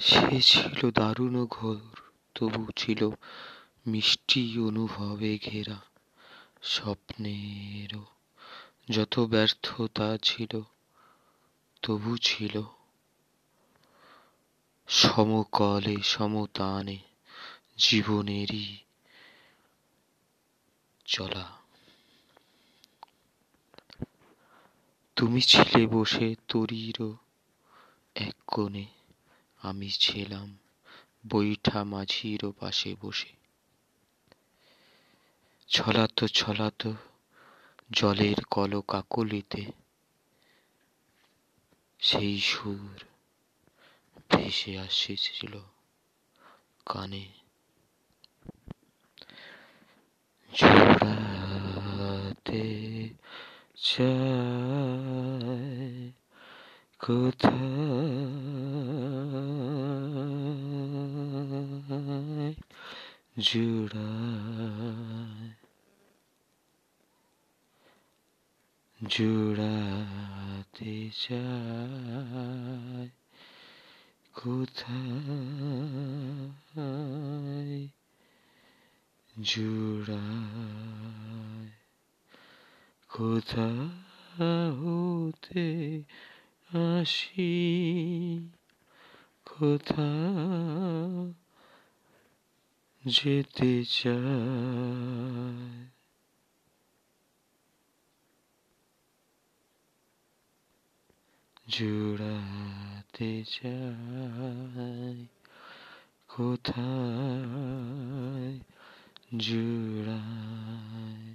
সে ছিল দারুণ ও ঘোর, তবু ছিল মিষ্টি অনুভবে ঘেরা। স্বপ্নেরও যত ব্যর্থতা ছিল, তবু ছিল সমকলে সমতানে জীবনেরই চলা। তুমি ছিলে বসে তরীরও এক কোণে। আমি ছিলাম বৈঠা মাঝির পাশে বসে। ছলাতো ছলাতো জলের কলকাকলিতে সেই সুর ভেসে আসছিল কানে। জোড়াতে চায় কোথায় জোড়ায় জুড়াতে চায় কোথায়? জোড়ায় কোথা হতে আসি? কোথা যেতে চায়। জোড়াতে চাই কোথায়? জোড়ায়।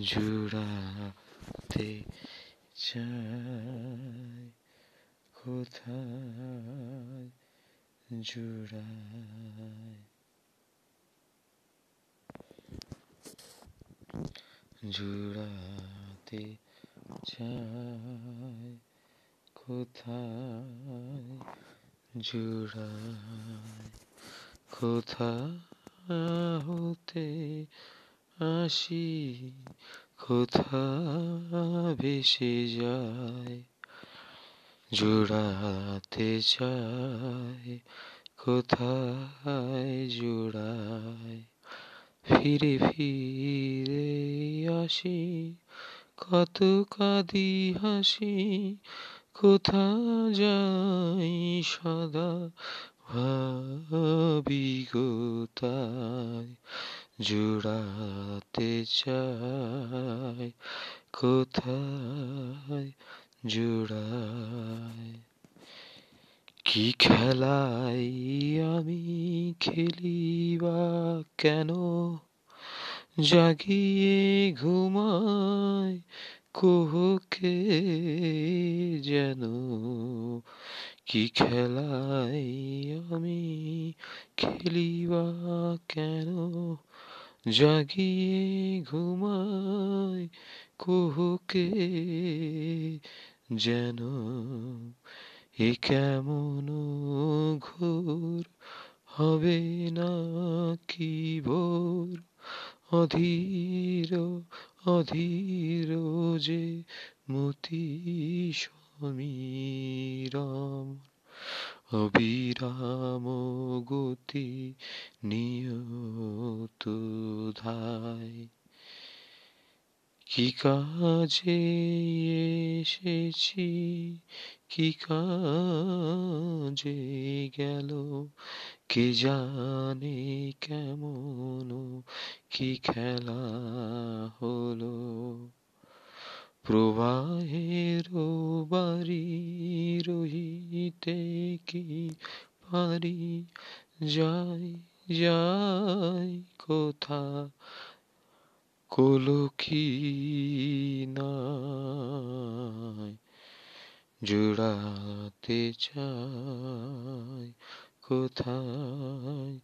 জোড়াতে চাই কোথায় জোড়ায়? জোড়াতে চাই কোথায় জোড়ায়? কোথা হতে আসি? কোথা ভেসে যায়? জোড়াতে চাই কোথায় জোড়ায়? ফিরে ফিরে আসি, কত কাঁদি হাসি কোথা যাই সদা ভাবি গোতায় জোড়াতে চাই কোথায় জোড়ায়। কি খেলাই আমি খেলিবা কেন? জাগিয়ে ঘুমায় কোহকে যেন। কি খেলাই আমি খেলিবা কেন? জাগিয়ে ঘুমায় কোহকে যেন এ কেমন ঘোর হবে না কি ভোর? অধীর অধীর যে মতি সমীরম, অবিরাম গতি নিয়ত ধায়। কি কাজে এসেছি? কি কাজে গেল? কে জানে কেমন কি খেলা হলো? প্রবাহের বাড়ি রহিতে কি পারি? যাই যাই, কোথা কলকি নাই জুড়াতে চাই, কোথায়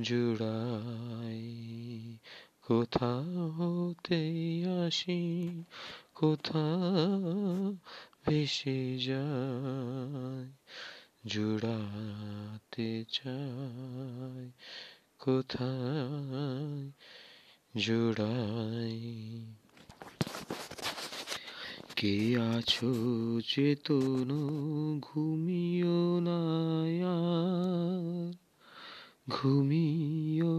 জুড়াই কোথা হতে আসি কোথা ভেসে যায় জুড়াতে চাই, কোথায় জোড়াই কে আছো চেতন ঘুমিও না ঘুমিও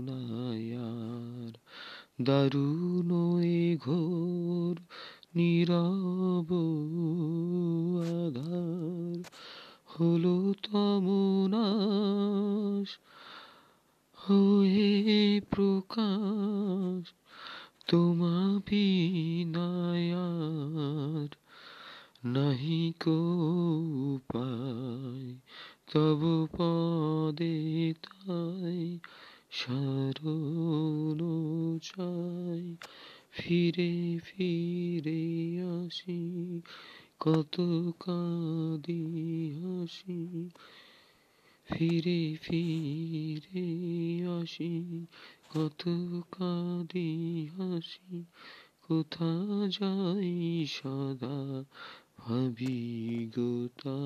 না দারুণ এ ঘোর নীরব আধার হলো তমনাশ হয়ে প্রকাশ তোমা বিনায়ার নাহি কো উপায় তব পদে তাই শরণ চাই ফিরে ফিরে আসি কত কাঁদি হাসি ফিরে ফিরে আসি। কত কাঁদি হাসি কোথা যাই সদা ভাবি গোটা।